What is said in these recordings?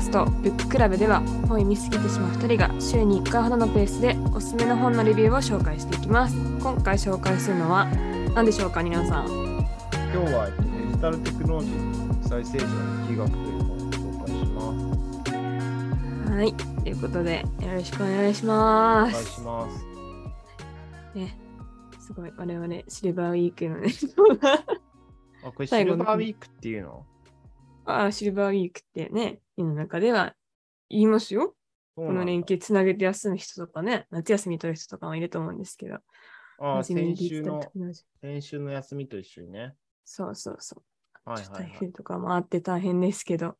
ャストブッククラブでは本を読みすぎてしまう2人が週に1回ほどのペースでおすすめの本のレビューを紹介していきます。今回紹介するのは何でしょうか皆さん。今日はえっとデジタルテクノロジーと国際政治の力学という本を紹介します。はいということでよろしくお願いします。願いします。ねすごい我々シルバーウィークのねあ、これシルバーウィークっていうの？ああシルバーウィークってね世の中では言いますよこの連携つなげて休む人とかね夏休み取る人とかもいると思うんですけどあ、真面目に先週の先週の休みと一緒にね。そうそうそうはいはい、はい。台風とかもあって大変ですけど、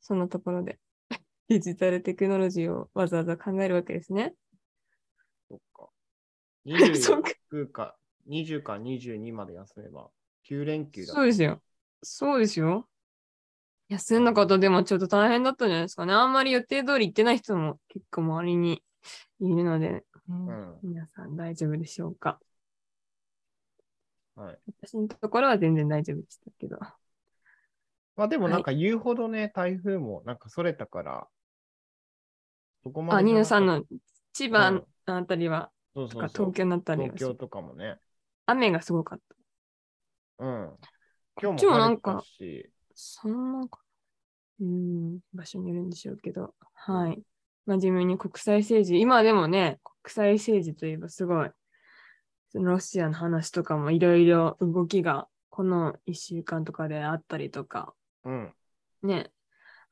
そんなところで デジタルテクノロジーをわざわざ考えるわけですね。そっか。そっか29か、20か22まで休めば、9連休だ。そうですよ。そうですよ。休んだ方でもちょっと大変だったんじゃないですかね。あんまり予定通り行ってない人も結構周りにいるので、うんん皆さん大丈夫でしょうか。はい。私のところは全然大丈夫でしたけど。まあでもなんか言うほどね、台風もなんかそれたから、そこまであ。ニノさんの千葉うんのあたりは、そうそう東京のあたりは東京とかもね。雨がすごかった。うん。今日もなんかそんなか、うん、場所によるんでしょうけど、はい。真面目に国際政治、今でもね、国際政治といえばすごい、そのロシアの話とかもいろいろ動きがこの1週間とかであったりとか、うん。ね、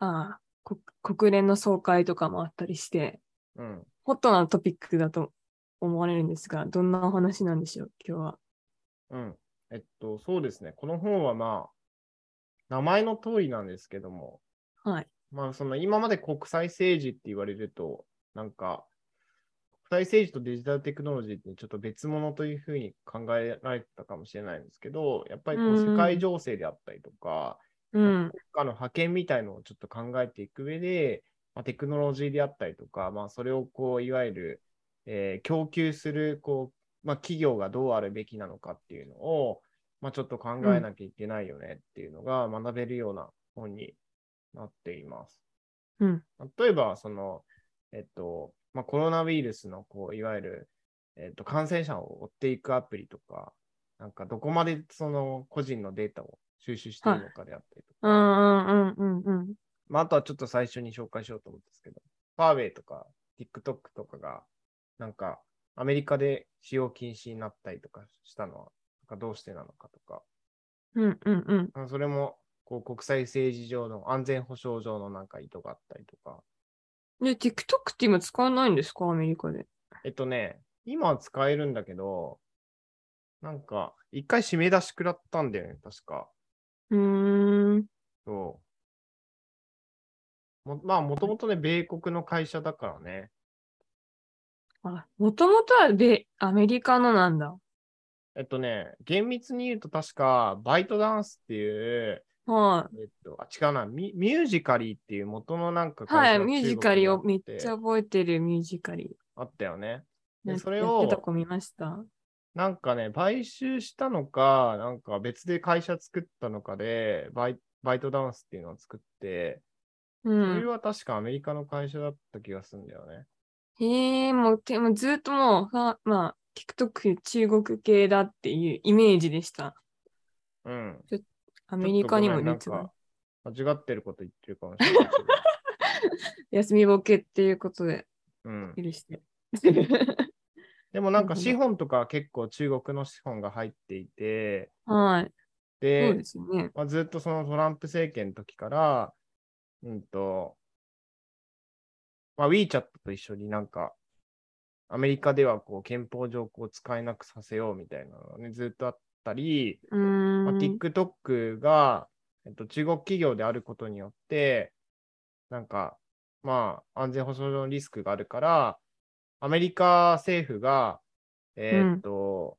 ああ国国連の総会とかもあったりして、うん。ホットなトピックだと思われるんですが、どんなお話なんでしょう、今日は。うん。えっと、そうですね。この本はまあ、名前の通りなんですけども、はい。まあ、その今まで国際政治って言われると、なんか、国際政治とデジタルテクノロジーってちょっと別物というふうに考えられてたかもしれないんですけど、やっぱりこううん世界情勢であったりとか、うん。国家の覇権みたいのをちょっと考えていく上で、まあ、テクノロジーであったりとか、まあ、それをこういわゆる、えー供給するこう、まあ、企業がどうあるべきなのかっていうのを、まあ、ちょっと考えなきゃいけないよねっていうのが学べるような本になっています。うん。例えば、その、えっと、まあ、コロナウイルスのこういわゆる、えっと、感染者を追っていくアプリとか、なんかどこまでその個人のデータを収集しているのかであったりとか、うんうんうんうんうん。まあ、あとはちょっと最初に紹介しようと思うんですけど、ファーウェイとか TikTok とかが、なんかアメリカで使用禁止になったりとかしたのは、かどうしてなのかとか、うんうんうん。まあそれもこう国際政治上の安全保障上のなんか意図があったりとか、で、TikTok って今使わないんですか？アメリカで。えっとね、今は使えるんだけど、なんか一回締め出し食らったんだよね、確か。うーん。そう。もまあ、もともとね、米国の会社だからね。あ、もともとは米アメリカのなんだ。えっとね、厳密に言うと確か、バイトダンスっていう、はえっと、あ、違うな、ミミュージカリーっていう元のなんかい。はい、ミュージカリをめっちゃ覚えてるミュージカリ。あってあったよね。やでそれを、子見ました。なんかね、買収したのか、なんか別で会社作ったのかで、バイバイトダンスっていうのを作って、うそれん。は確かアメリカの会社だった気がするんだよね。へえ、もう、てもうずっともう、はまあ、TikTok 中国系だっていうイメージでした。うん。アメリカにもちょっとごめんなん実はか。間違ってること言ってるかもしれない。休みボケっていうことでうん。許して。でもなんか資本とかは結構中国の資本が入っていて、はい。そうで、でね。まあ、ずっとそのトランプ政権の時から、うんと、まあ、WeChat と一緒になんか、アメリカではこう憲法上こう使えなくさせようみたいなのがね、ずっとあったり、うーまあ、ん。TikTok が、えっと、中国企業であることによって、なんか、まあ、安全保障上のリスクがあるから、アメリカ政府が、えーっと、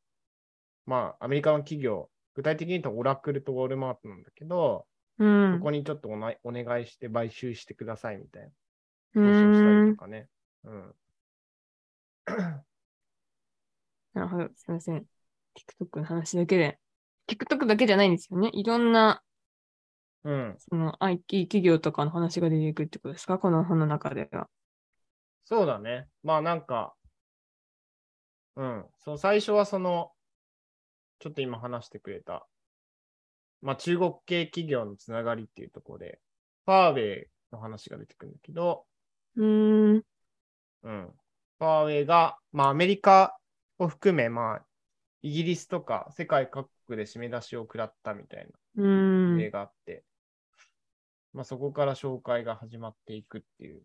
まあ、アメリカの企業、具体的に言うとオラクルとウォルマートなんだけど、うん。そこにちょっとお願いして買収してくださいみたいな、う交渉したーんりと。かね。うん。なるほど。すみません。TikTok の話だけで。TikTok だけじゃないんですよね。いろんなうん。その IT 企業とかの話が出てくるってことですか？この本の中では。そうだね。まあなんか、うん。そう、最初はその、ちょっと今話してくれた、まあ中国系企業のつながりっていうところで、ファーウェイの話が出てくるんだけど、うーん。うん。ファーウェイが、まあアメリカを含め、まあ、イギリスとか世界各国で締め出しを食らったみたい。な例があって、まあそこから紹介が始まっていくっていう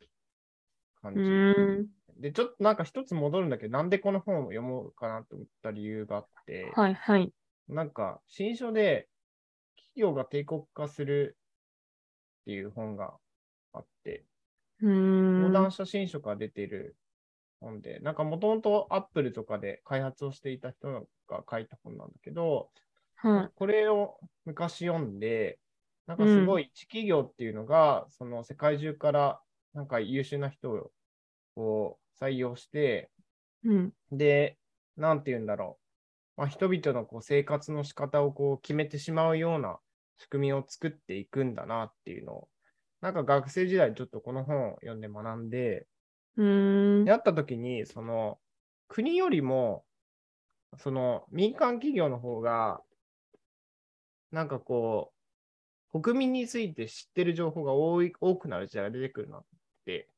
感うじ。で、ちょっとなんか一つ戻るんだけど、なんでこの本を読もうかなと思った理由があって、はいはい。なんか新書で企業が帝国化するっていう本があって、うーん。横断写真書から出てる本で、なんかもともとアップルとかで開発をしていた人が書いた本なんだけど、はい。これを昔読んで、なんかすごい一企業っていうのが、その世界中からなんか優秀な人をこう採用して、うん。で、なんて言うんだろう。まあ、人々のこう生活の仕方をこう決めてしまうような仕組みを作っていくんだなっていうのを、なんか学生時代ちょっとこの本を読んで学んで、うーん。やった時に、その国よりも、その民間企業の方が、なんかこう、国民について知ってる情報が多い多くなる時代が出てくるなって。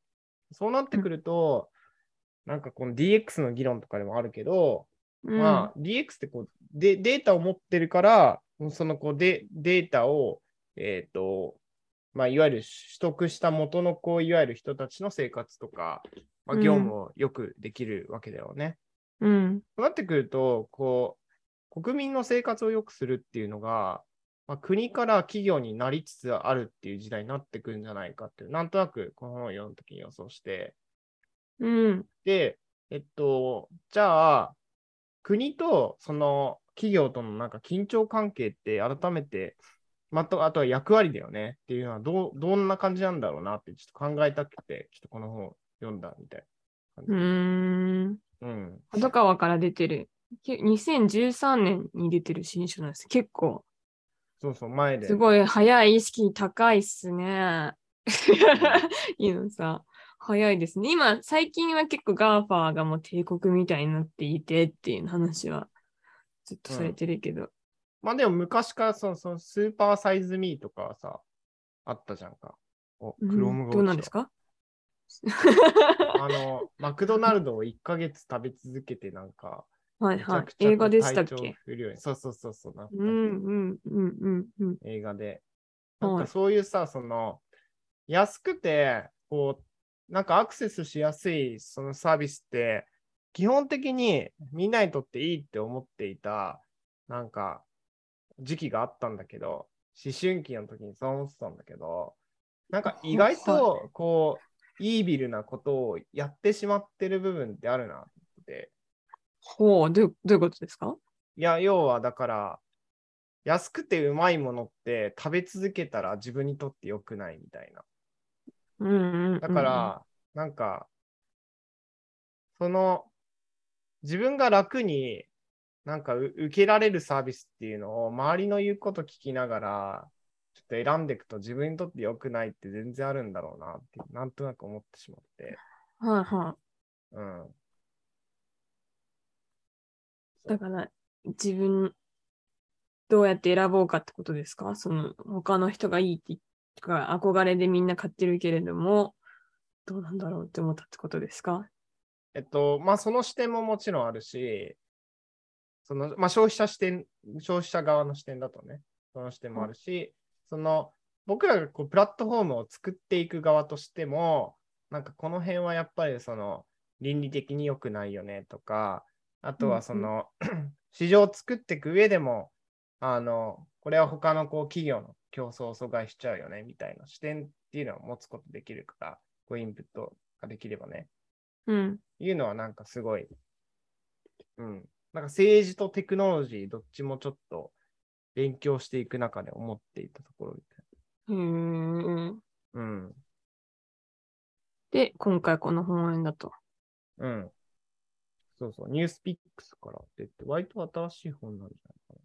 そうなってくると、なんかこの DX の議論とかでもあるけど、うんまあ、DX ってこうでデータを持ってるから、そのこうデデータを、えっ、と、まあ、いわゆる取得した元のこういわゆる人たちの生活とか、まあ、うん業務をよくできるわけだよね。うん。そうなってくると、こう、国民の生活を良くするっていうのが、まあ、国から企業になりつつあるっていう時代になってくるんじゃないかっていう、なんとなくこの本を読むときに予想して、うん。で、えっと、じゃあ、国とその企業とのなんか緊張関係って改めて、また、あとは役割だよねっていうのはどう、どんな感じなんだろうなってちょっと考えたくて、ちょっとこの本を読んだみたいなう感ーん。じ。うん。角川から出てる。け2013年に出てる新書なんです。結構、そうそう、前で。すごい早い意識高いっすね。いいのさ、早いですね。今、最近は結構 GAFA がもう帝国みたいになっていてっていう話はずっとされてるけど。まあでも昔からそのそのスーパーサイズミーとかはさ、あったじゃんか。お、うんクロームが落ちたどうなんですか？あの、マクドナルドを1ヶ月食べ続けてなんか、はいはい。映画でしたっけ？そうそうそうそうなったうんうんうんうんうん。映画で。はい。なんかそういうさ、その、安くて、こう、なんかアクセスしやすいそのサービスって、基本的にみんなにとっていいって思っていた、なんか、時期があったんだけど、思春期の時にそう思ってたんだけど、なんか意外と、こう、イービルなことをやってしまってる部分ってあるなって。ほう、どういうどういうことですか？いや、要はだから、安くてうまいものって食べ続けたら自分にとって良くないみたいな。うんうんうん。だから、なんか、その、自分が楽になんかう受けられるサービスっていうのを周りの言うこと聞きながら、ちょっと選んでいくと自分にとって良くないって全然あるんだろうなって、なんとなく思ってしまって。はいはうん。い。だから、自分、どうやって選ぼうかってことですか？その、他の人がいいって言ってか、憧れでみんな買ってるけれども、どうなんだろうって思ったってことですか？えっと、まあ、その視点ももちろんあるし、その、まあ、消費者視点、消費者側の視点だとね、その視点もあるし、その、僕らがこうプラットフォームを作っていく側としても、なんかこの辺はやっぱりその、倫理的に良くないよねとか、あとはその、市場を作っていく上でも、あの、これは他のこう企業の競争を阻害しちゃうよねみたいな視点っていうのを持つことできるから、こうインプットができればね。うん。いうのはなんかすごい、うん。なんか政治とテクノロジーどっちもちょっと勉強していく中で思っていたところみたいへーな。うん。で、今回この本を読んだと。うん。そうそう。ニュースピックスから出て、割と新しい本なんじゃないか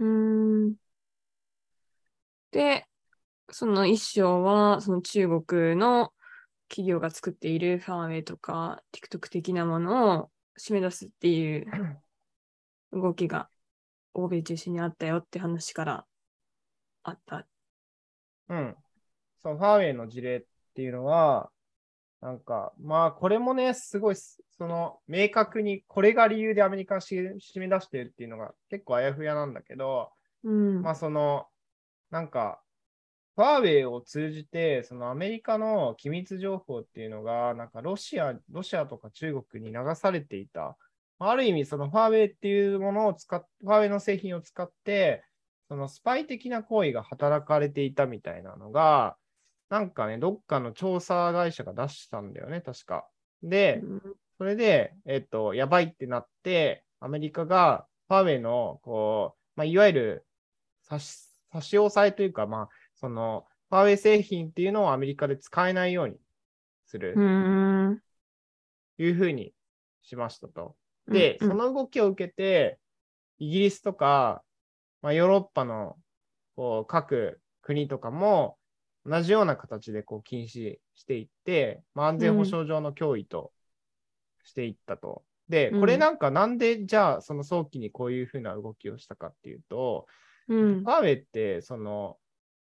うーん。で、その一章は、その中国の企業が作っているファーウェイとか TikTok 的なものを締め出すっていう 動きが欧米中心にあったよって話からあった。うん。そのファーウェイの事例っていうのは、なんか、まあ、これもね、すごい、その、明確に、これが理由でアメリカがし締め出してるっていうのが結構あやふやなんだけど、うん。まあ、その、なんか、ファーウェイを通じて、そのアメリカの機密情報っていうのが、なんかロシア、ロシアとか中国に流されていた。ある意味、そのファーウェイっていうものを使っ、ファーウェイの製品を使って、そのスパイ的な行為が働かれていたみたいなのが、なんかね、どっかの調査会社が出したんだよね、確か。で、それで、えっと、やばいってなって、アメリカがファーウェイの、こう、まあ、いわゆる差し差し押さえというか、まあ、その、ファーウェイ製品っていうのをアメリカで使えないようにするう、ん。いうふうにしましたと。で、うんその動きを受けて、イギリスとか、まあ、ヨーロッパのこう各国とかも、同じような形でこう禁止していって、まあ、安全保障上の脅威としていったと。で、これなんかなんで、じゃあ、その早期にこういうふうな動きをしたかっていうと、うんフ。ァーウェイって、その、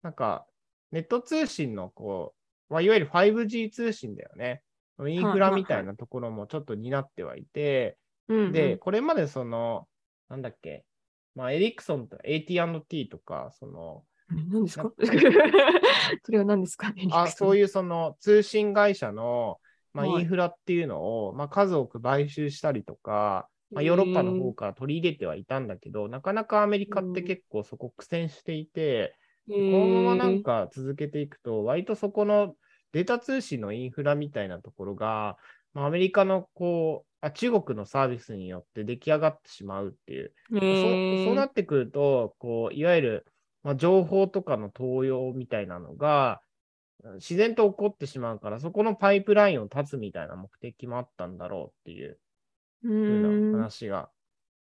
なんか、ネット通信の、こう、まあ、いわゆる 5G 通信だよね。インフラみたいなところもちょっと担ってはいて、うん。で、これまでその、なんだっけ、まあ、エリクソンと AT&T とか、その、うん、何ですか？それは何ですか？あそういいうその通信会社の、まあ、はい。インフラっていうのを、まあ、数多く買収したりとか、まあ、ヨーロッパの方から取り入れてはいたんだけど、なかなかアメリカって結構そこ苦戦していて、う。このままなんか、か続けていくと、割とそこのデータ通信のインフラみたいなところが、まあ、アメリカのこうあ、中国のサービスによって出来上がってしまうっていう。へそーそうなってくると、こういわゆる、まあ、情報とかの投用みたいなのが自然と起こってしまうから、そこのパイプラインを断つみたいな目的もあったんだろうっていううふうなん。話が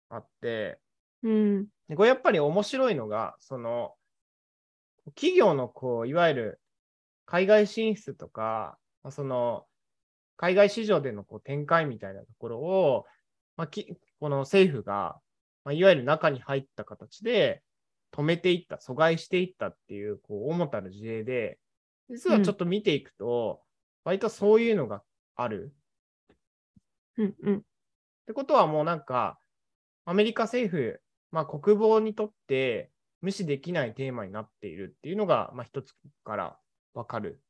あって、うん。でこれやっぱり面白いのが、その企業のこういわゆる海外進出とか、まあその海外市場でのこう展開みたいなところを、まあ、きこの政府が、まあ、いわゆる中に入った形で止めていった、阻害していったっていうこう主たる事例で、実はちょっと見ていくと、割とそういうのがある。うん。うん。ってことはもうなんか、アメリカ政府、まあ、国防にとって無視できないテーマになっているっていうのが、まあ、一つからわかる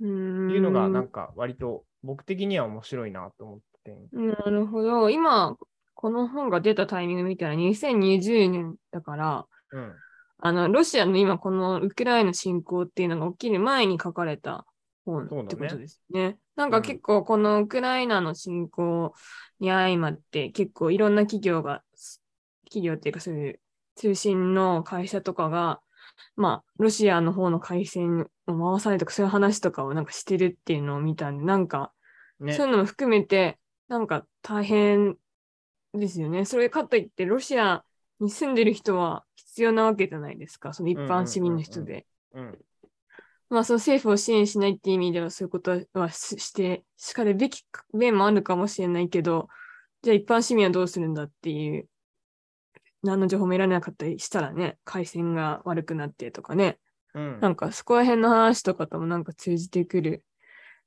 いうのが、なんか割と僕的には面白いなと思ってて。なるほど。今、この本が出たタイミング見たら2020年だから、うん。あの、ロシアの今このウクライナ侵攻っていうのが起きる前に書かれた本ってことですね。なんかうん結構このウクライナの侵攻に相まって結構いろんな企業が、企業っていうかそういう通信の会社とかが、まあ、ロシアの方の回線を回さないとかそういう話とかをなんかしてるっていうのを見たんで、なんかねそういうのも含めて、なんか大変ですよね。それかといって、ロシアに住んでる人は必要なわけじゃないですか。その一般市民の人で。うん。まあ、その政府を支援しないっていう意味では、そういうことはししてしかるべき面もあるかもしれないけど、じゃあ一般市民はどうするんだっていう、何の情報も得られなかったりしたらね、回線が悪くなってとかね、うん。なんかそこら辺の話とかともなんか通じてくる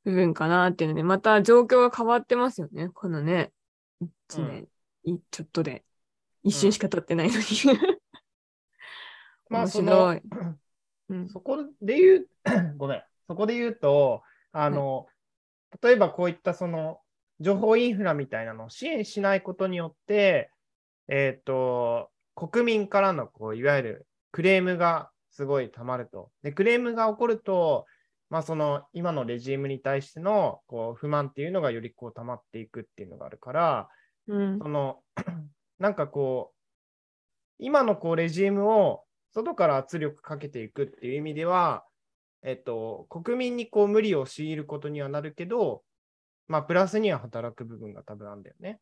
部分かなっていうので、また状況が変わってますよね。このね、1年、いちょっとで、一瞬しか経ってないのに。面まあ。うんそこで言う、ごめん、そこで言うと、あの、例えばこういったその情報インフラみたいなのを支援しないことによって、えっ、と、国民からのこういわゆるクレームがすごい溜まると。で、クレームが起こると、まあその今のレジームに対してのこう不満っていうのがよりこう溜まっていくっていうのがあるから、うんその、なんかこう、今のこうレジームを外から圧力かけていくっていう意味では、えっと、国民にこう無理を強いることにはなるけど、まあ、プラスには働く部分が多分あるんだよね。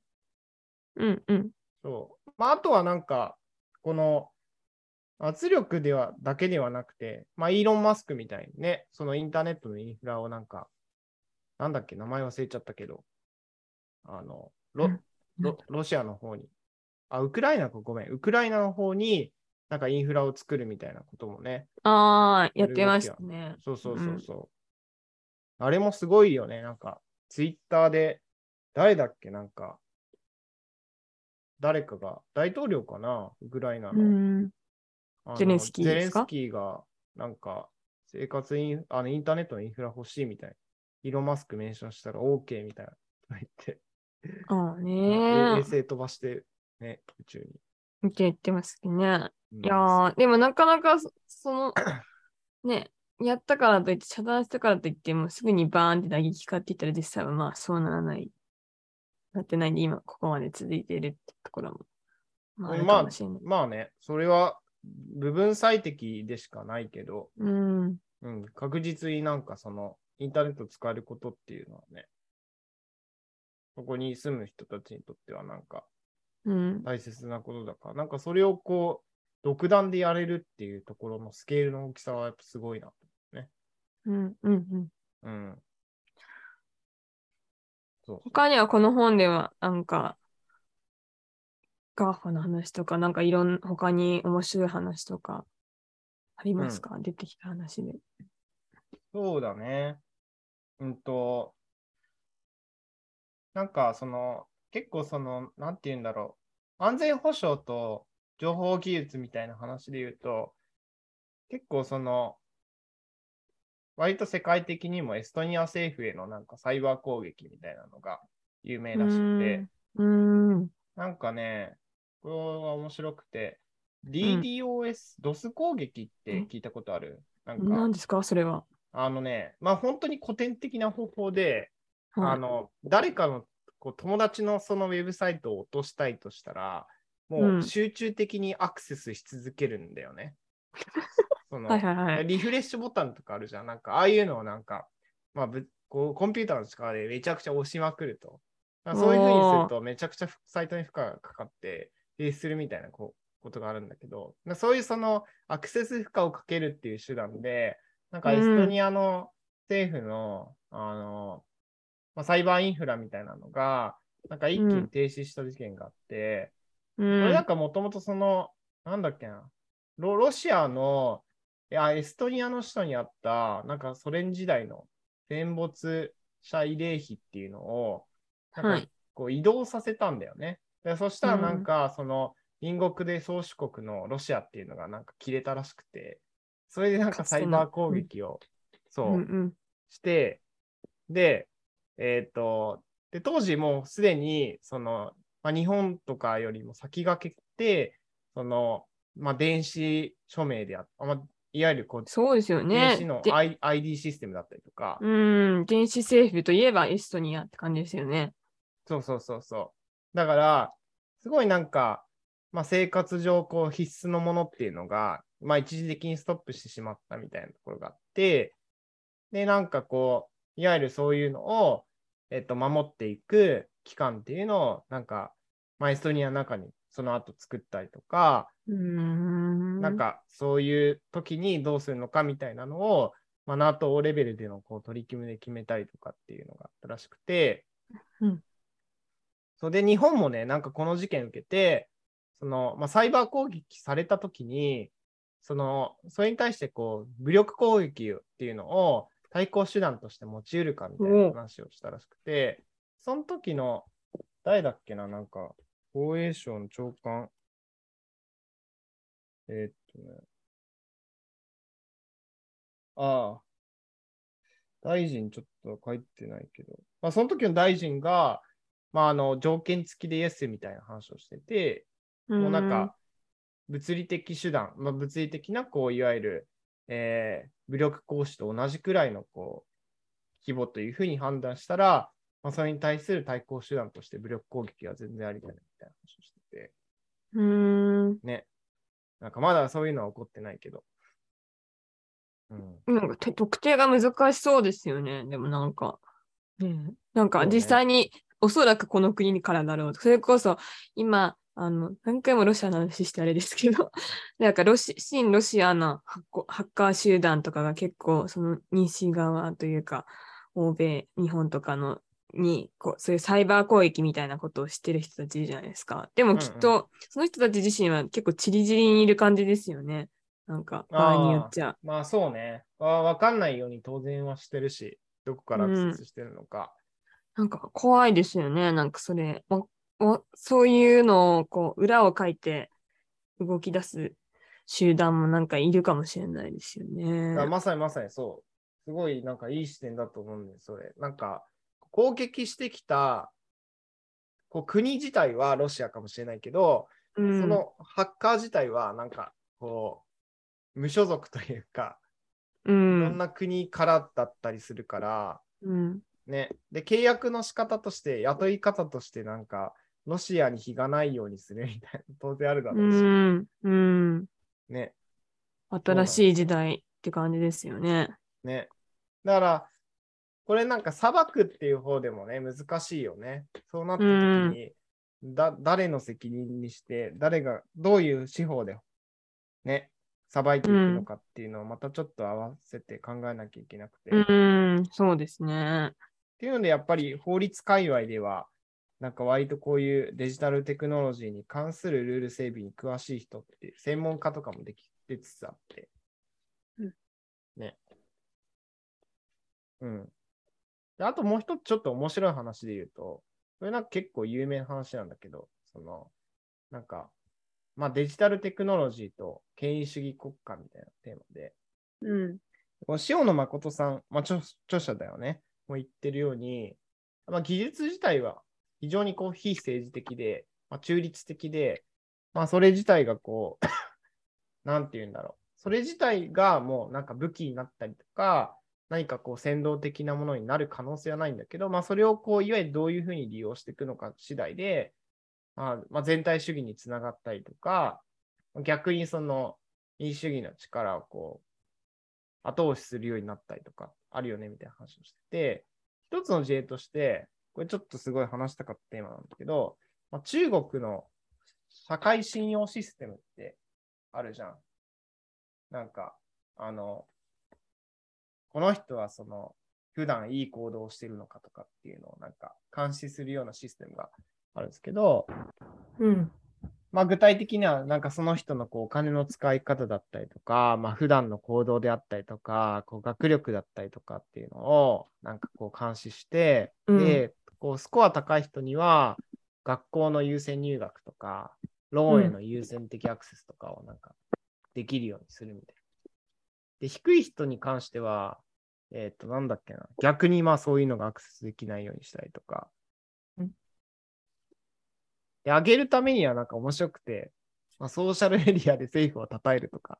うんうん。そう。まあ、あとはなんか、この、圧力では、だけではなくて、まあ、イーロン・マスクみたいにね、そのインターネットのインフラをなんか、なんだっけ、名前忘れちゃったけど、あの、ロうんロロシアの方に、あ、ウクライナか、ごめん、ウクライナの方に、なんかインフラを作るみたいなこともね、ああ、やってましたね。そうそうそうそう。あれもすごいよね。なんか、ツイッターで、誰だっけなんか、誰かが、大統領かなウクライナうの。ゼレンスキーゼレンスキーが、なんか、生活インあのインターネットのインフラ欲しいみたいな。イーロン・マスクメンションしたら OK みたいな。言って、ああえ衛ね星飛ばして、ね、宇宙に。見て言ってますね。うんいやー、でもなかなかそ、その、ね、やったからといって、遮断したからといって、もうすぐにバーンって打撃かって言ったら実際はまあそうならない。なってないんで、今ここまで続いているってところも。まあ、まあまあね、それは部分最適でしかないけど、うん。うん、確実になんかそのインターネットを使えることっていうのはね、そこに住む人たちにとってはなんかうん。大切なことだから、なんかそれをこう、独断でやれるっていうところのスケールの大きさはやっぱすごいな。うん。うん。うん。うん。そう。他にはこの本では、なんか、 GAFA の話とか、なんかいろん、他に面白い話とか、ありますか、出てきた話で。そうだね。うんと、なんかその、結構その、なんて言うんだろう。安全保障と情報技術みたいな話で言うと、結構その、割と世界的にもエストニア政府へのなんかサイバー攻撃みたいなのが有名らしくて。なんかね、これは面白くて、DDoS、DOS 攻撃って聞いたことある？なんか、何ですか？それは。あのね、まあ本当に古典的な方法で、はいあの、誰かのこう友達のそのウェブサイトを落としたいとしたら、もうんう集中的にアクセスし続けるんだよね。その。リフレッシュボタンとかあるじゃん。なんか、ああいうのをなんか、まあぶこう、コンピューターの力でめちゃくちゃ押しまくると。まあそういうふうにすると、めちゃくちゃサイトに負荷がかかって、停止するみたいなこうことがあるんだけど、まあそういうそのアクセス負荷をかけるっていう手段で、なんかエストニアの政府の、あの、まあ、サイバーインフラみたいなのが、なんか一気に停止した事件があって、うこれなんん。かもともとその、なんだっけな、ロロシアの、いや、エストニアの首都にあった、なんかソ連時代の戦没者慰霊碑っていうのを、なんかはいこう移動させたんだよね。でそしたらなんか、その隣国で宗主国のロシアっていうのがなんか切れたらしくて、それでなんかサイバー攻撃を、そう、うんうん。して、で、えっ、と、で、当時もうすでに、その、まあ、日本とかよりも先駆けて、その、まあ、電子署名であった、まあ、いわゆるこう、そうですよね電子の。で I ID システムだったりとか、うん。電子政府といえばエストニアって感じですよね。そうそうそうそう。だから、すごいなんか、まあ、生活上こう必須のものっていうのが、まあ、一時的にストップしてしまったみたいなところがあって、で、なんかこう、いわゆるそういうのを、えっと、守っていく機関っていうのを、なんか、まあ、エストニアの中にその後作ったりとか。なんかそういう時にどうするのかみたいなのを、まあ、NATO レベルでのこう取り決めで決めたりとかっていうのがあったらしくて、うんそれで日本もね、なんかこの事件受けて、その、まあ、サイバー攻撃された時に、その、それに対してこう、武力攻撃っていうのを対抗手段として用いるかみたいな話をしたらしくて、その時の、誰だっけな、なんか、防衛省の長官、えーっとね、ああ、大臣ちょっと書いてないけど、まあ、その時の大臣が、まあ、あの、条件付きでイエスみたいな話をしてて、もうなんか、物理的手段、まあ、物理的な、こう、いわゆる、えー武力行使と同じくらいの、こう、規模というふうに判断したら、まあ、それに対する対抗手段として武力攻撃は全然ありだね、みたいな話をしてて、うーん。ね。なんかまだそういうのは起こってないけど。うん。なんかて特定が難しそうですよね。でもなんか。ね、なんか実際におそらくこの国からだろうと。それこそ今、あの、何回もロシアの話してあれですけど、なんかロシ、新ロシアのハッカー集団とかが結構、その西側というか、欧米、日本とかのにこうそういうサイバー攻撃みたいなことをしてる人たちじゃないですか。でもきっと、うんうその人たち自身は結構チリチリにいる感じですよね。なんか場合によっちゃ。まあそうね。わわかんないように当然はしてるし、どこからアクセスしてるのか。なんか怖いですよね。なんかそれ、わわそういうのをこう裏を書いて動き出す集団もなんかいるかもしれないですよね。あまさにまさにそう。すごいなんかいい視点だと思うんです、それ。なんか攻撃してきたこう国自体はロシアかもしれないけど、うん、そのハッカー自体はなんかこう無所属というか、ういろんん、な国からだったりするから、うん、ね。で、契約の仕方として、雇い方としてなんか、ロシアに非がないようにするみたいな、当然あるだうろうし、ん、うん。ね。新しい時代って感じですよね。ね。だから、これなんか裁くっていう方でもね、難しいよね。そうなった時に、だ誰の責任にして、誰がどういう司法でね、裁いていくのかっていうのをまたちょっと合わせて考えなきゃいけなくて。うん、そうですね。っていうので、やっぱり法律界隈では、なんか割とこういうデジタルテクノロジーに関するルール整備に詳しい人って、専門家とかもできてつつあって。うんね。うん。であともう一つちょっと面白い話で言うと、これなんか結構有名な話なんだけど、その、なんか、まあデジタルテクノロジーと権威主義国家みたいなテーマで、うん、この塩野誠さん、まあ、著著者だよね、も言ってるように、まあ、技術自体は非常にこう非政治的で、まあ、中立的で、まあ、それ自体がこう、なんて言うんだろう。それ自体がもうなんか武器になったりとか、何かこう先導的なものになる可能性はないんだけど、まあ、それをこういわゆるどういうふうに利用していくのか次第で、まあまあ、全体主義につながったりとか、逆にその民主主義の力をこう後押しするようになったりとかあるよねみたいな話をしてて、一つの事例として、これちょっとすごい話したかったテーマなんだけど、まあ、中国の社会信用システムってあるじゃん。なんか、あの、この人はその、普段いい行動をしてるのかとかっていうのをなんか監視するようなシステムがあるんですけど、うん、まあ、具体的には、なんかその人のこうお金の使い方だったりとか、まあ、普段の行動であったりとか、こう学力だったりとかっていうのを、なんかこう監視して、うんで、こうスコア高い人には、学校の優先入学とか、ローンへの優先的アクセスとかをなんかできるようにするみたいな。で、低い人に関しては、えっ、と、なんだっけな。逆にまあそういうのがアクセスできないようにしたりとか。上げるためにはなんか面白くて、まあ、ソーシャルエリアで政府を称えるとか、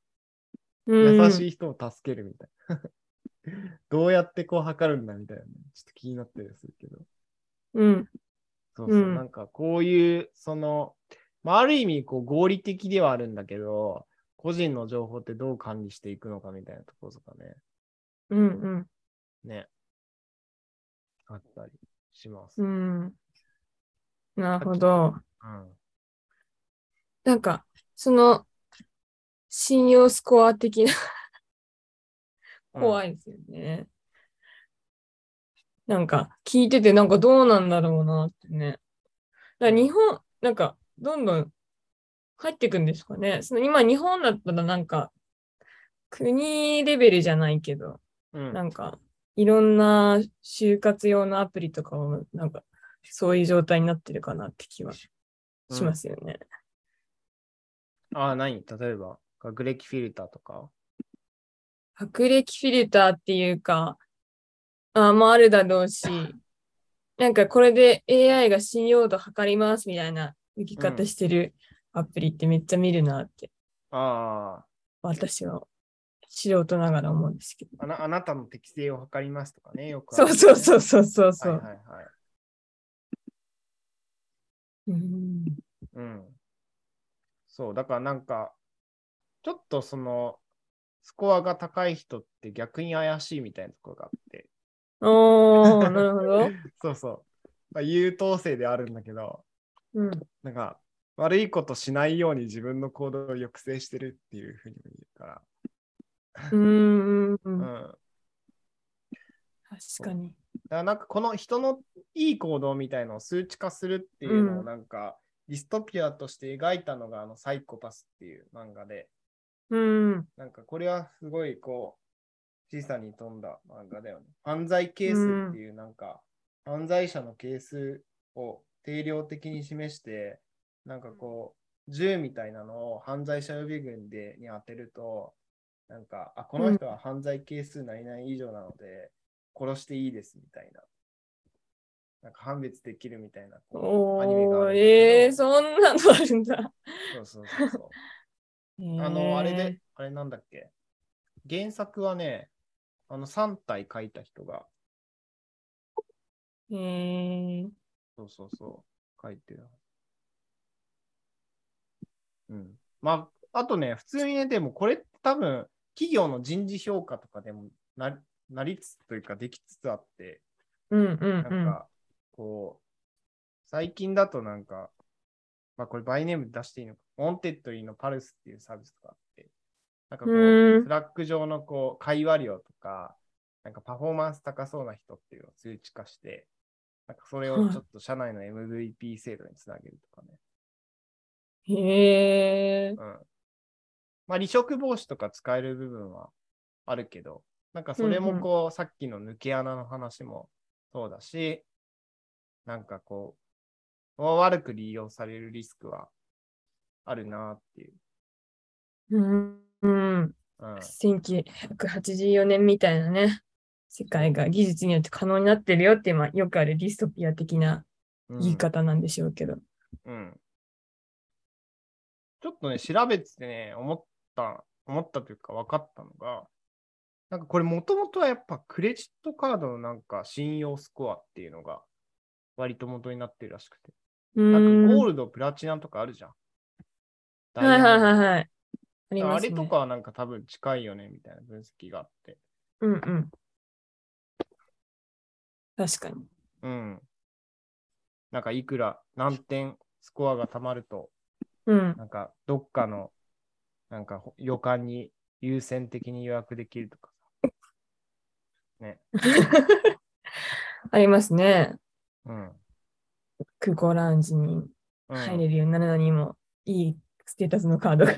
優しい。い人を助けるみたいな。どうやってこう測るんだみたいな、ね、ちょっと気になったりするけど。うん、そうそう、うんなんかこういう、その、まあ、ある意味こう合理的ではあるんだけど、個人の情報ってどう管理していくのかみたいなところとかね、うん、うん。ね、あったりします。ううん。ん。なるほど。うん。なんか、その、信用スコア的な怖いですよね。なんか、聞いてて、なんかどうなんだろうなってね。だから日本、なんか、どんどん入っていくんですかね。その今、日本だったらなんか、国レベルじゃないけど、うん。なんか、いろんな就活用のアプリとかも、なんか、そういう状態になってるかなって気はしますよね。ああ、何例えば、学歴フィルターとか？学歴フィルターっていうか、あまああるだろうし、なんかこれで AI が信用度測りますみたいな浮き方してるアプリってめっちゃ見るなって、あ私は素人ながら思うんですけど。あ、あなあなたの適性を測りますとかね、よくあるそうそうそうそうそうそう。はいはいはい。うんうん。そう、だからなんか、ちょっとその、スコアが高い人って逆に怪しいみたいなところがあって、おー、なるほど。そうそう。まあ、優等生であるんだけど、うん。なんか、悪いことしないように自分の行動を抑制してるっていうふうにも言えるから。うんうん。確かに。だからなんかこの人のいい行動みたいのを数値化するっていうのをうんなんか、ディストピアとして描いたのがあのサイコパスっていう漫画で、うん。なんかこれはすごいこう、小さに富んだ漫画だよね。犯罪係数っていうなんか、犯罪者の係数を定量的に示して、なんかこう、銃みたいなのを犯罪者予備軍でに当てると、なんか、あ、この人は犯罪係数何々以上なので、殺していいですみたいな。なんか判別できるみたいなアニメがあるえー、そんなのあるんだ。そうそうそうそう。ああの、あれで、あれなんだっけ？原作はね、あの三体書いた人が、えー、そうそうそう、書いてる。うん。まあ、あとね、普通にね、でもこれ多分、企業の人事評価とかでもななりつつというか、できつつあって、うんうんうん。なんか、こう、最近だとなんか、まあこれバイネーム出していいのか、 Wantedlyの Pulse っていうサービスがあって、なんかこう、うん Slack 上のこう、会話量とか、なんかパフォーマンス高そうな人っていうのを数値化して、なんかそれをちょっと社内の MVP 制度につなげるとかね。へえ。うん。まあ離職防止とか使える部分はあるけど、なんかそれもこう、さっきの抜け穴の話もそうだし、なんかこう、悪く利用されるリスクはあるなっていう。うん。うん。うん。1984年みたいなね、世界が技術によって可能になってるよって、まあ、よくあるディストピア的なうん言い方なんでしょうけど。うん。ちょっとね、調べてね、思った、思ったというか分かったのが、なんかこれもともとはやっぱクレジットカードのなんか信用スコアっていうのが割と元になってるらしくて。うなんん。かゴールド、プラチナとかあるじゃん。はいはいはいい。はい。ありあ。れとかはなんか多分近いよねみたいな分析があって。うんうん。確かに。うん。なんかいくら何点スコアがたまると、うん。なんかどっかのなんか旅館に優先的に予約できるとかさ。ね。ありますね。うん。空港ラウンジにうん入れるようになるのにも、いいステータスのカードが。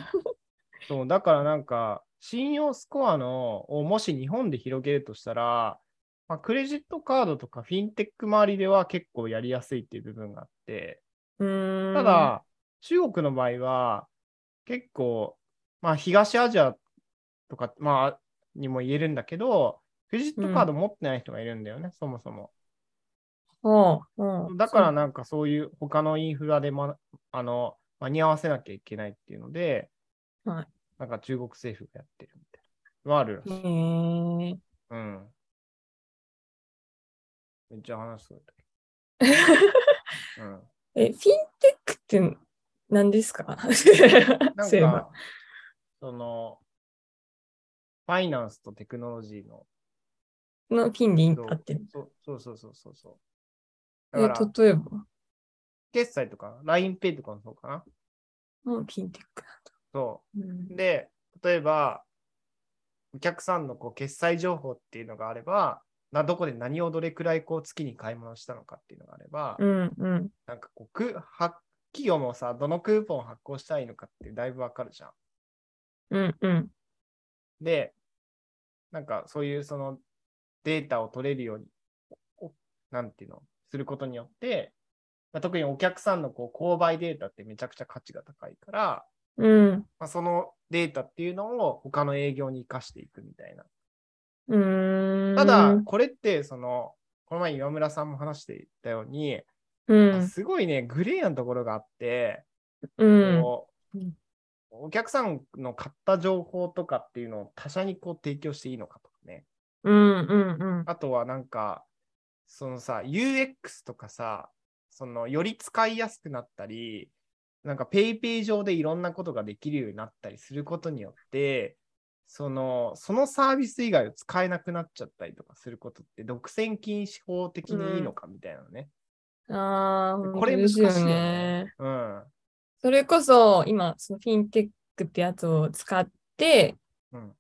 そう、だからなんか、信用スコアのをもし日本で広げるとしたら、まあ、クレジットカードとかフィンテック周りでは結構やりやすいっていう部分があって。ただ、中国の場合は結構、まあ東アジアとか、まあ、にも言えるんだけど、クレジットカード持ってない人がいるんだよね、そもそも。おうおうだからなんかそういう他のインフラで、ま、あの間に合わせなきゃいけないっていうので、はいなんか中国政府がやってるみたいなのはあるらしい。へえ。うん。めっちゃ話する。うん。え、フィンテックって何ですか？なんか、その、ファイナンスとテクノロジーの、のフィンにそう合ってそうそうそうそうそう。え、例えば、決済とか、LINEPay とかもそうかな。うん、フィンテックだと。そうう。んで、例えば、お客さんのこう決済情報っていうのがあれば、などこで何をどれくらいこう月に買い物したのかっていうのがあれば、うんうん。なんかこうくは、企業もさ、どのクーポンを発行したらいいのかってだいぶわかるじゃん。うんうん。で、なんかそういうそのデータを取れるように、おなんていうの、することによって、まあ、特にお客さんのこう購買データってめちゃくちゃ価値が高いから、うん。まあ、そのデータっていうのを他の営業に生かしていくみたいな。うーん。ただ、これって、その、この前岩村さんも話していたように、うん。すごいね、グレーなところがあって、うんお客さんの買った情報とかっていうのを他社にこう提供していいのかとかね。うんうんうん。あとはなんか、そのさ、UX とかさ、そのより使いやすくなったり、なんか PayPay 上でいろんなことができるようになったりすることによって、そのそのサービス以外を使えなくなっちゃったりとかすることって独占禁止法的にいいのかみたいなのね。ああ、これ難しいよ本当ですよね。うん。それこそ今、そのフィンテックってやつを使って、うん。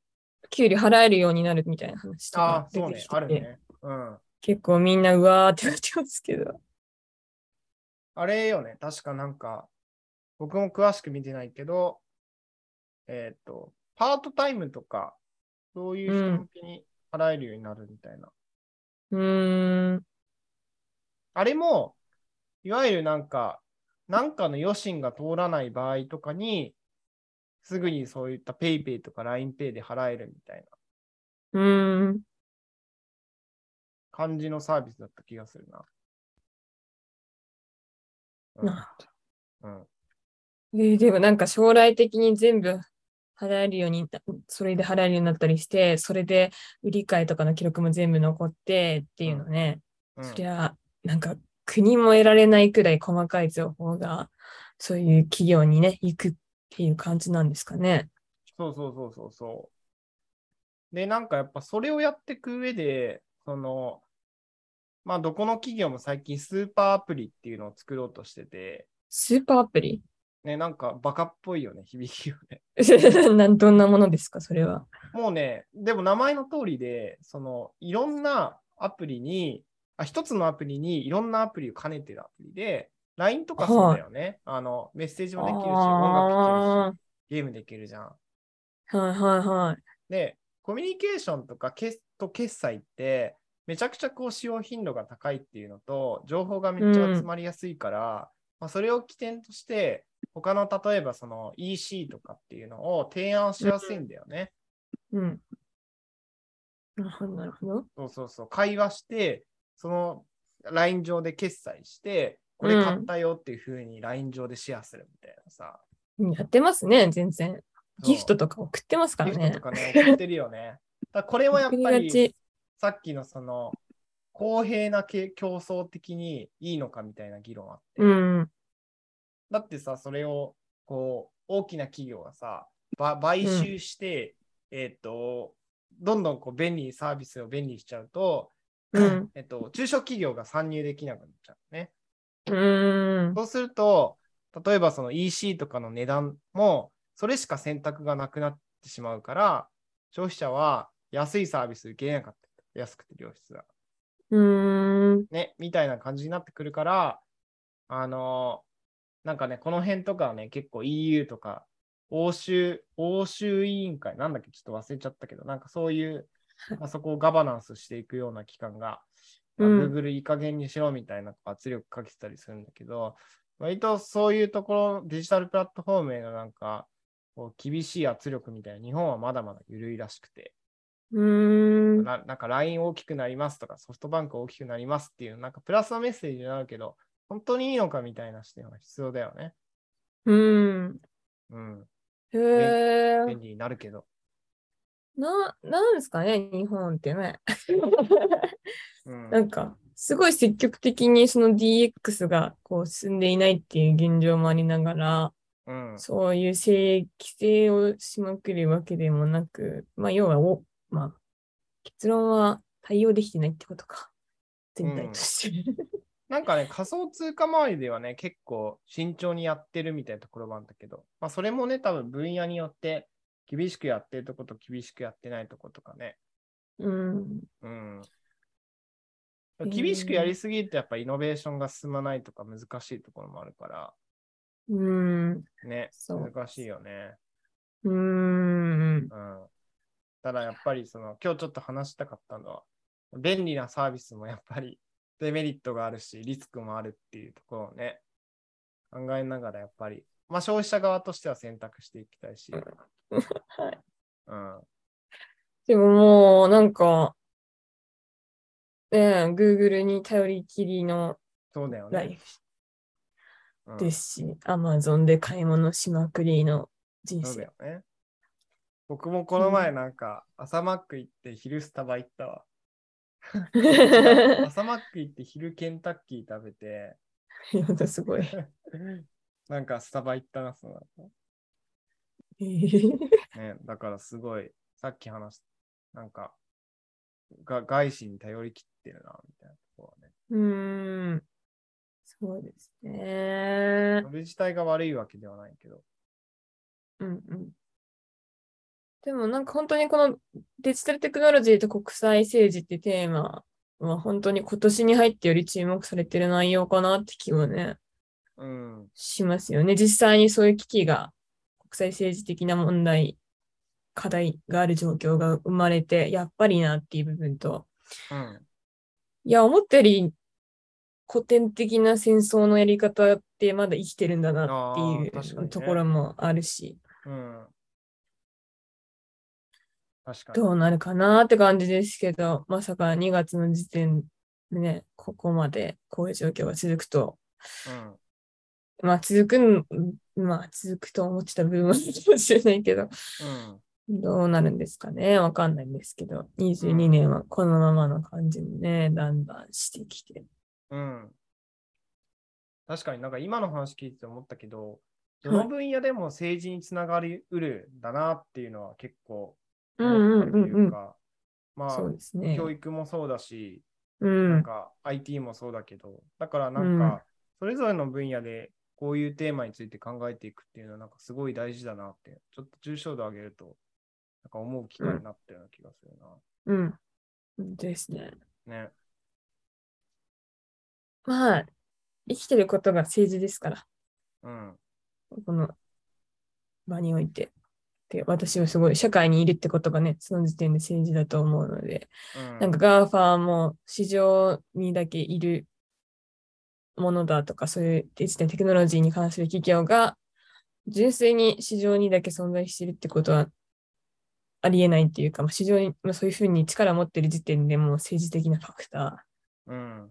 給料払えるようになるみたいな話とあかあ、そうねあるね。うん。結構みんなうわーってなってますけど。あれよね。確かなんか、僕も詳しく見てないけど、えっ、と、パートタイムとか、そういう人向けに払えるようになるみたいな。うーん。あれも、いわゆるなんか、なんかの余震が通らない場合とかに、すぐにそういった PayPay とか LINEPay で払えるみたいなうーん。感じのサービスだった気がするな。うんなうん、えーでもなんか将来的に全部払えるようにな、それで払えるようになったりして、それで売り買いとかの記録も全部残ってっていうのね、うんそりゃ、なんか国も得られないくらい細かい情報が、そういう企業にね、行くっていう感じなんですかね。そうそうそうそうそう。で、なんかやっぱそれをやっていく上で、その、まあどこの企業も最近スーパーアプリっていうのを作ろうとしてて、スーパーアプリ？ね、なんかバカっぽいよね、響きよね。なんどんなものですか、それは？もうね、でも名前の通りで、そのいろんなアプリに、あ一つのアプリにいろんなアプリを兼ねてるアプリで、LINE とかそうだよね。あの、メッセージもできるし、音楽聴けるし、ゲームできるじゃん。はいはいはい。で、コミュニケーションとか決と決済って、めちゃくちゃこう使用頻度が高いっていうのと、情報がめっちゃ集まりやすいから、まあ、それを起点として、他の例えばその EC とかっていうのを提案しやすいんだよね。うん。なるほど、なるほど。そうそうそう。会話して、その LINE 上で決済して、これ買ったよっていう風に LINE 上でシェアするみたいなさ。やってますね、全然。ギフトとか送ってますからねギフトと。かね、送ってるよね。だこれもやっぱ送りさっきのその、公平なけ競争的にいいのかみたいな議論あって。うん。だってさ、それを、こう、大きな企業がさ、ば買収して、えっ、と、どんどんこう便利にサービスを便利にしちゃうと、うん。えっと、中小企業が参入できなくなっちゃうね。うん。そうすると、例えばその EC とかの値段も、それしか選択がなくなってしまうから、消費者は安いサービス受けれなかった。安くて良質だ。うん。ね、みたいな感じになってくるから、あのなんかね、この辺とかはね、結構 EU とか、欧州、欧州委員会、なんだっけ、ちょっと忘れちゃったけど、なんかそういう、まあ、そこをガバナンスしていくような機関が、まあうん Google いい加減にしろみたいな圧力かけてたりするんだけど、割とそういうところ、デジタルプラットフォームへのなんか、こう厳しい圧力みたいな、日本はまだまだ緩いらしくて、うん。ななんか LINE 大きくなりますとか、ソフトバンク大きくなりますっていう、なんかプラスのメッセージになるけど、本当にいいのかみたいな視点は必要だよね。うん。うん。へえ。便利になるけど。な、なんですかね、日本ってね。うん。なんか、すごい積極的にその DX がこう進んでいないっていう現状もありながら、うん。そういう制規制をしまくるわけでもなく、まあ、要はお、まあ、結論は対応できてないってことか。全体として。なんかね、仮想通貨周りではね、結構慎重にやってるみたいなところもあるんだけど、まあそれもね、多分分野によって厳しくやってるとこと厳しくやってないとことかね。うん。うん。厳しくやりすぎるとやっぱイノベーションが進まないとか難しいところもあるから、うん。ね、難しいよね。うん。うん。ただやっぱりその、今日ちょっと話したかったのは、便利なサービスもやっぱりデメリットがあるし、リスクもあるっていうところをね、考えながらやっぱり、まあ消費者側としては選択していきたいし、はい。うん。でももう、なんか、ねえ、Google に頼りきりのそうだよね。ライフうんですし、Amazon で買い物しまくりの人生。よね。僕もこの前なんか朝マック行って昼スタバ行ったわ。朝マック行って昼ケンタッキー食べて、やだ、すごい。なんかスタバ行ったな、その後えーね、だからすごい、さっき話した、なんか、が外資に頼りきってるな、みたいなところはね。うーん。そそうですね。それ自体が悪いわけではないけど。うんうん。でもなんか本当にこのデジタルテクノロジーと国際政治ってテーマは本当に今年に入ってより注目されてる内容かなって気はね、うん。しますよね。実際にそういう危機が国際政治的な問題、課題がある状況が生まれて、やっぱりなっていう部分と、うん。いや、思ったより古典的な戦争のやり方ってまだ生きてるんだなっていうところもあるし、うん。どうなるかなって感じですけど、まさか2月の時点でね、ここまでこういう状況が続くと、うん。まあ続くん、まあ続くと思ってた部分もあるかもしれないけど、うん。どうなるんですかね？わかんないんですけど、22年はこのままの感じにね、だんだんしてきて。うん。確かになんか今の話聞いてて思ったけど、どの分野でも政治につながりうるんだなっていうのは結構うん思ったとうんうんうん。いうか、まあ、ね。教育もそうだし、うなんん。か IT もそうだけど、だからなんうんか、それぞれの分野でこういうテーマについて考えていくっていうのはなんかすごい大事だなって、ちょっと重症度上げると、なんか思う機会になったような気がするうん。ですね。な。ね。まあ、生きてることが政治ですから、うん。この場において。で私はすごい社会にいるってことがね、その時点で政治だと思うので、うん、なんか GAFA も市場にだけいるものだとか、そういうデジタルテクノロジーに関する企業が純粋に市場にだけ存在しているってことはありえないっていうか、まあ、市場にまあそういうふうに力を持っている時点でもう政治的なファクタうん。ー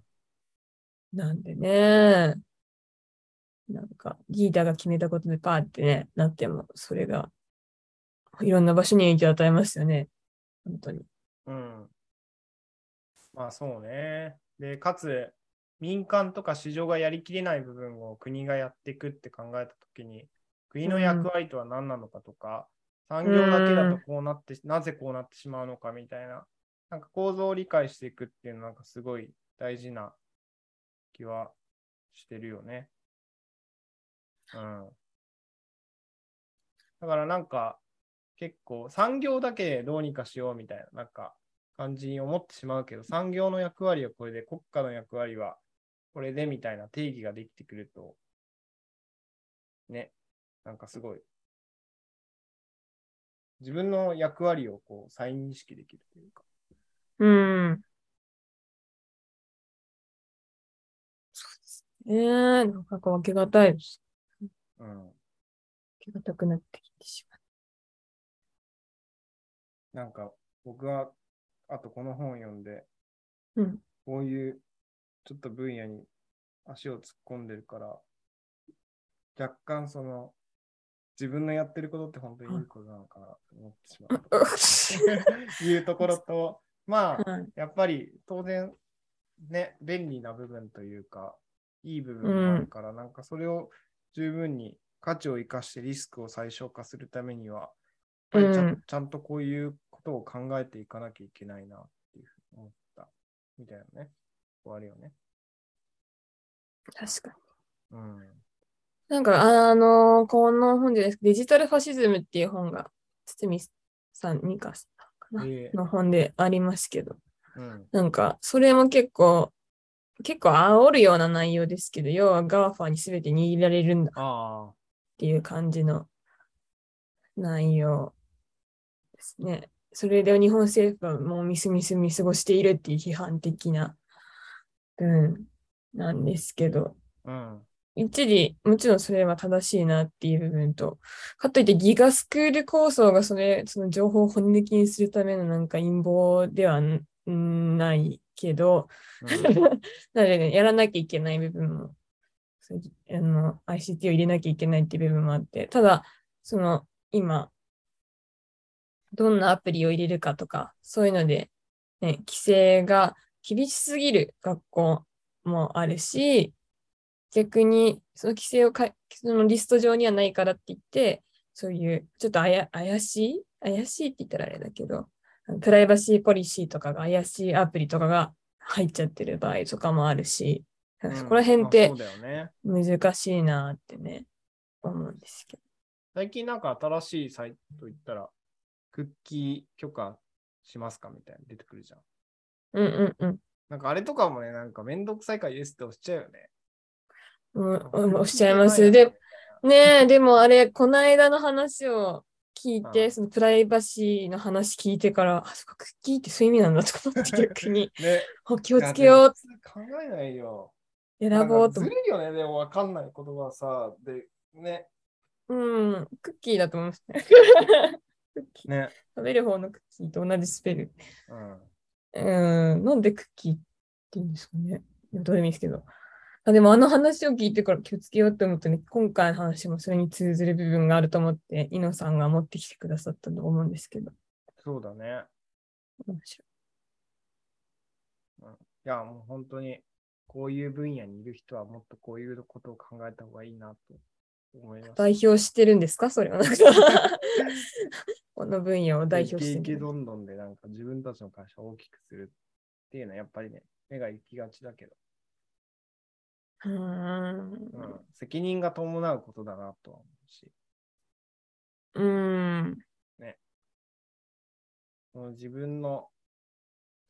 なんでね、なんかギーターが決めたことでパーってね、なっても、それがいろんな場所に影響を与えますよね。本当に。うん。まあそうね。で、かつ、民間とか市場がやりきれない部分を国がやっていくって考えたときに、国の役割とは何なのかとか、産業だけだとこうなって、なぜこうなってしまうのかみたいな、なんか構造を理解していくっていうのはなんかすごい大事な気はしてるよね。うん。だからなんか、結構産業だけどうにかしようみたいな、なんか感じに思ってしまうけど、産業の役割はこれで、国家の役割はこれでみたいな定義ができてくると、ね、なんかすごい、自分の役割をこう再認識できるというか。うん。そうですね。なかなか分けがたいです。うん。分けがたくなってきてしまなんか僕は、あとこの本を読んで、う。うん。こういうちょっと分野に足を突っ込んでるから、若干その、自分のやってることって本当にいいことなのかなと思ってしまうと いうところと、まあ、はいやっぱり当然、ね、便利な部分というか、いい部分もあるから、なんかそれを十分に価値を生かしてリスクを最小化するためには、ぱりちゃ,、うんちゃんとこういうことを考えていかなきゃいけないなっていうふうに思ったみたいなね、終わるよね。確かに。うん。なんか、あのこの本でデジタルファシズムっていう本が、堤さん、ニカさんかな、ええの本でありますけど、うん。なんか、それも結構、結構煽るような内容ですけど、要は GAFA に全て握られるんだっあていう感じの内容ですね。それで日本政府はもうミスミス見過ごしているっていう批判的な、うん、なんですけど、あ。うん。一理、もちろんそれは正しいなっていう部分と、かといってギガスクール構想がそれ、その情報を骨抜きにするためのなんか陰謀ではんないけど、うん なのでね、やらなきゃいけない部分も、あの ICT を入れなきゃいけないっていう部分もあって、ただ、その今、どんなアプリを入れるかとか、そういうので、ね、規制が厳しすぎる学校もあるし、逆にその規制をかそのリスト上にはないからって言って、そういうちょっと怪しい怪しいって言ったらあれだけど、プライバシーポリシーとかが怪しいアプリとかが入っちゃってる場合とかもあるし、うんそこら辺って。難しいなってね、思うんですけど。最近なんか新しいサイト行ったら、クッキー許可しますかみたいなの出てくるじゃん。うんうんうん。なんかあれとかもね、なんかめんどくさいからイエスって押しちゃうよね。うん、うんおっしゃいます。で、ねえ、でもあれ、この間の話を聞いて、うんそのプライバシーの話聞いてから、あ、そっか、クッキーってそういう意味なんだとか思って逆に、ね、あ気をつけよう、考えないよ。選ぼうとずるいよね、でもわかんない言葉さ。で、ね。うん、クッキーだと思いますね。クッキーね。食べる方のクッキーと同じスペル。うん。うん、なんでクッキーって言うんですかね。どうでもいいですけど。あでもあの話を聞いてから気をつけようって思ってね、今回の話もそれに通ずる部分があると思って、イノさんが持ってきてくださったと思うんですけど。そうだね。面白いや、もう本当に、こういう分野にいる人はもっとこういうことを考えた方がいいなと思います。い代表してるんですか？それは。なんか この分野を代表してイケイケる。どんどんでなんか自分たちの会社を大きくするっていうのはやっぱりね、目が行きがちだけど、うーん。うん、責任が伴うことだなとは思うし、うーん。その自分の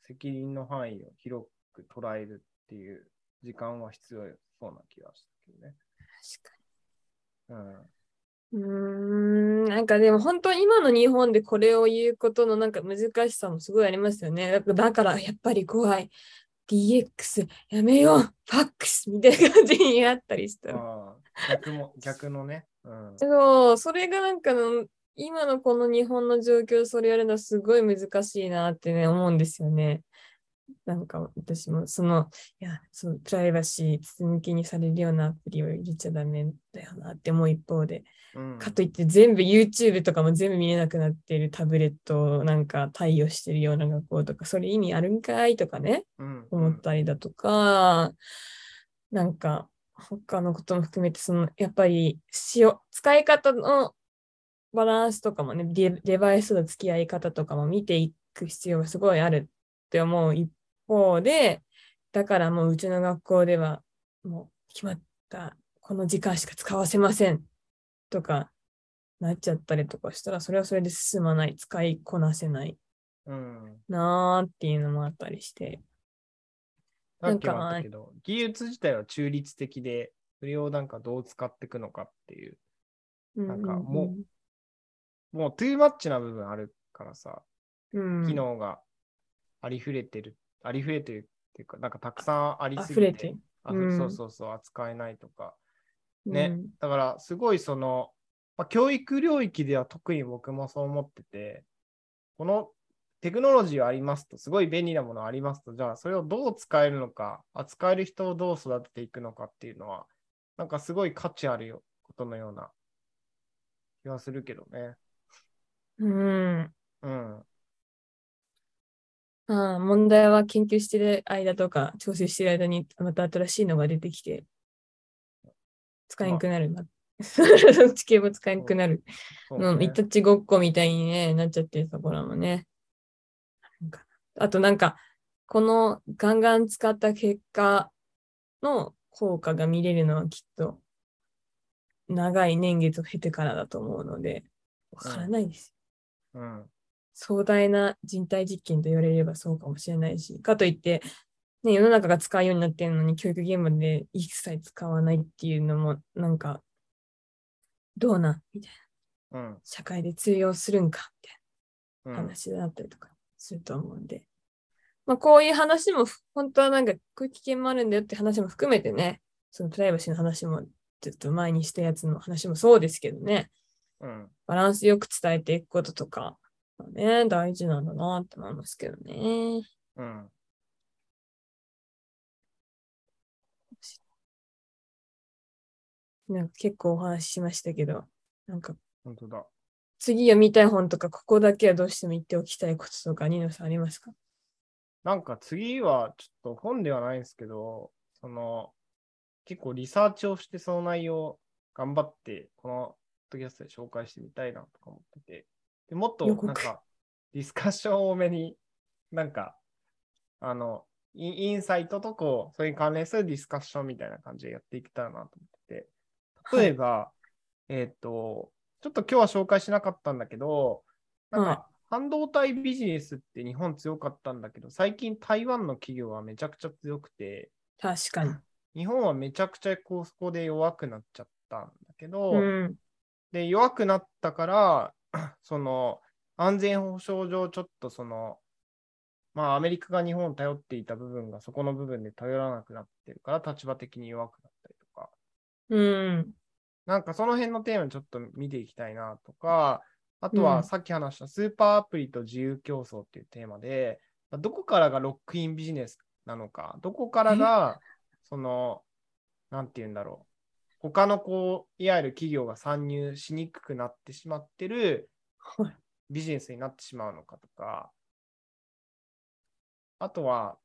責任の範囲を広く捉えるっていう時間は必要そうな気がしたけどね。確かうん。ん。なんかでも本当に今の日本でこれを言うことのなんか難しさもすごいありますよね。だからだからやっぱり怖い。DX やめよう。ファックスみたいな感じになったりした逆も、逆のね。うん。そう、それがなんかの、今のこの日本の状況、それやるのはすごい難しいなってね、思うんですよね。なんか私もその、いや、そのプライバシー筒抜きにされるようなアプリを入れちゃダメだよなって思う一方で、うん、かといって全部 YouTube とかも全部見れなくなっているタブレットをなんか対応してるような学校とか、それ意味あるんかいとかね、うん、思ったりだとか、なんか他のことも含めて、そのやっぱり使用使い方のバランスとかもねデ、デバイスとの付き合い方とかも見ていく必要がすごいあるって思う一方で、だからもううちの学校ではもう決まったこの時間しか使わせませんとかなっちゃったりとかしたら、それはそれで進まない、使いこなせないうん。なーっていうのもあったりして。さっきもあったけど、技術自体は中立的で、それをなんかどう使っていくのかっていう、なんかももうトゥーマッチな部分あるからさ、うん、機能がありふれてる、ありふれてるっていうか、なんかたくさんありすぎて、てあうんそうそうそう、扱えないとか。うんね。だから、すごいその、まあ、教育領域では特に僕もそう思ってて、このテクノロジーはありますと、すごい便利なものありますと、じゃあそれをどう使えるのか、扱える人をどう育てていくのかっていうのは、なんかすごい価値あるよことのような気はするけどね。うん。うん。ああ問題は研究してる間とか、調整してる間にまた新しいのが出てきて、使えんくなるな。地形も使えんくなる。そうねうん、イタチごっこみたいに、ね、なっちゃってるところもね。あとなんか、このガンガン使った結果の効果が見れるのはきっと長い年月を経てからだと思うので、わからないです。うん。壮大な人体実験と言われればそうかもしれないし、かといって、ね、世の中が使うようになってるのに教育現場で一切使わないっていうのもなんかどうなん？みたいなうん。社会で通用するんか？みたいうん。な話だったりとかすると思うんで、まあこういう話も本当はなんかこういう危険もあるんだよって話も含めてねそのプライバシーの話もちょっと前にしたやつの話もそうですけどねうん。バランスよく伝えていくこととか、ね、大事なんだなって思いますけどね。うん。なんか結構お話ししましたけど、なんか本当だ。次読みたい本とか、ここだけはどうしても言っておきたいこととか、ニノさんありますか？なんか次はちょっと本ではないんですけど、その結構リサーチをしてその内容を頑張ってこのポッドキャストで紹介してみたいなとか思ってて、でもっとなんかディスカッション多めになんかあのインインサイトとこう、それに関連するディスカッションみたいな感じでやっていけたらなと思ってて、例えば、えっ、と、ちょっと今日は紹介しなかったんだけど、なんはいか、半導体ビジネスって日本強かったんだけど、最近台湾の企業はめちゃくちゃ強くて、確かに。日本はめちゃくちゃこうそこで弱くなっちゃったんだけど、うん。で、弱くなったから、その、安全保障上、ちょっとその、まあ、アメリカが日本を頼っていた部分が、そこの部分で頼らなくなってるから、立場的に弱くなったりとか、うん。なんかその辺のテーマちょっと見ていきたいなとか、あとうんはさっき話したスーパーアプリと自由競争っていうテーマで、どこからがロックインビジネスなのか、どこからが、その、なんて言うんだろう。他のこう、いわゆる企業が参入しにくくなってしまってるはいビジネスになってしまうのかとか、あとは、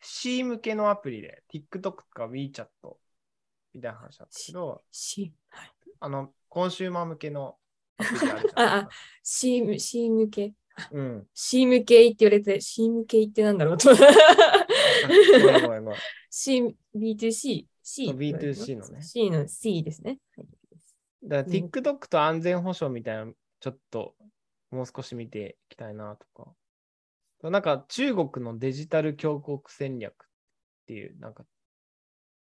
C 向けのアプリで TikTok とか WeChat みたいな話なんですけど、し、はい。あの、コンシューマー向けのアプリあるじゃないあ C、C 向け。うん。C 向けって言われて、C 向けってなんだろうと。あごめんごめんごめん。C、B2C。C そう B2C のね C の C ですね。はいだからうん TikTok と安全保障みたいな、ちょっともう少し見ていきたいなとか。なんか中国のデジタル強国戦略っていう、なんか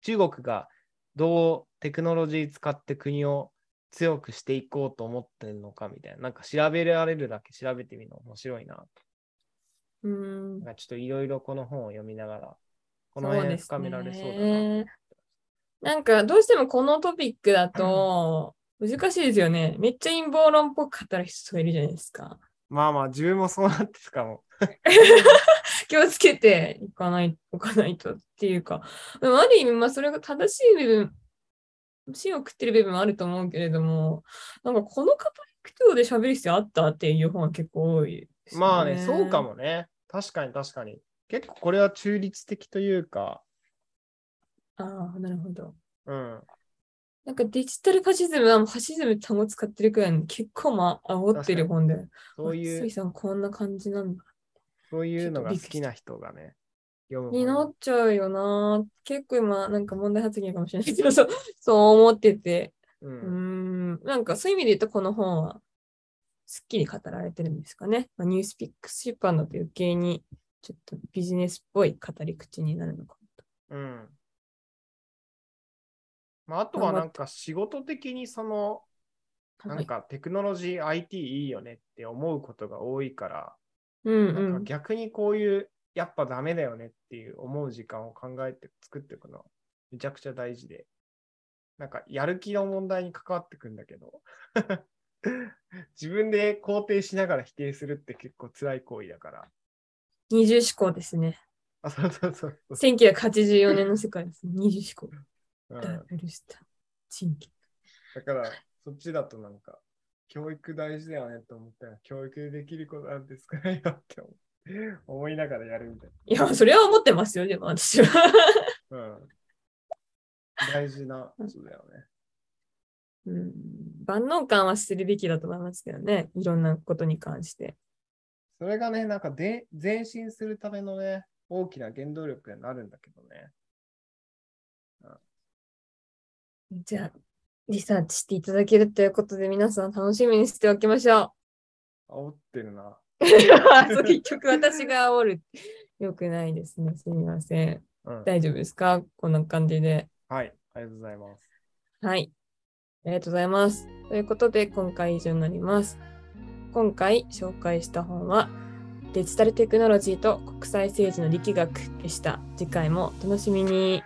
中国がどうテクノロジー使って国を強くしていこうと思ってるのかみたいな、なんか調べられるだけ調べてみるの面白いな。うーんなん。かちょっといろいろこの本を読みながら、この辺深められそうだな。ね。なんかどうしてもこのトピックだと難しいですよね。めっちゃ陰謀論っぽく語る人がいるじゃないですか。まあまあ、自分もそうなってるかも。気をつけていかない、おかないとっていうか。でもある意味、まあそれが正しい部分、芯を食ってる部分もあると思うけれども、なんかこの語り口調で喋る必要あったっていう本は結構多いね。まあね、そうか。もね。確かに確かに。結構これは中立的というか、ああ、なるほど。うん。なんかデジタルファシズムはもうファシズムって単語使ってるくらいの結構まあ煽ってる本で。そういうさんこんな感じなんだ。そういうのが好きな人がね、にな本っちゃうよな。結構今なんか問題発言かもしれないけど、そう そう思ってて。う。うんん。なんかそういう意味で言うとこの本はすっきり語られてるんですかね。まあ、ニュースピックス出版だと余計にちょっとビジネスっぽい語り口になるのかもと。うん。まあ、あとはなんか仕事的にその、なんかテクノロジー IT いいよねって思うことが多いから、うんなんかうん。逆にこういう、やっぱダメだよねっていう思う時間を考えて作っていくのはめちゃくちゃ大事で、なんかやる気の問題に関わってくんだけど、自分で肯定しながら否定するって結構辛い行為だから。二重思考ですね。あ、そうそうそうそう。1984年の世界ですね。二重思考。うんダブル。賃金。だから、そっちだとなんか、教育大事だよねと思ったら、教育でできることなんですかねよって思思いながらやるみたいいや、それは思ってますよ、でも私は。な。うん。大事なことだよね。うん、万能感はするべきだと思いますけどね。いろんなことに関して。それがね、なんかで前進するためのね、大きな原動力になるんだけどね。じゃあ、リサーチしていただけるということで、皆さん楽しみにしておきましょ煽ってるな。結局私が煽る。よくないですね。すみません。うん。大丈夫ですか？こんな感じで。はい、ありがとうございます。はい。ありがとうございます。ということで、今回以上になります。今回紹介した本は、デジタルテクノロジーと国際政治の力学でした。次回もお楽しみに。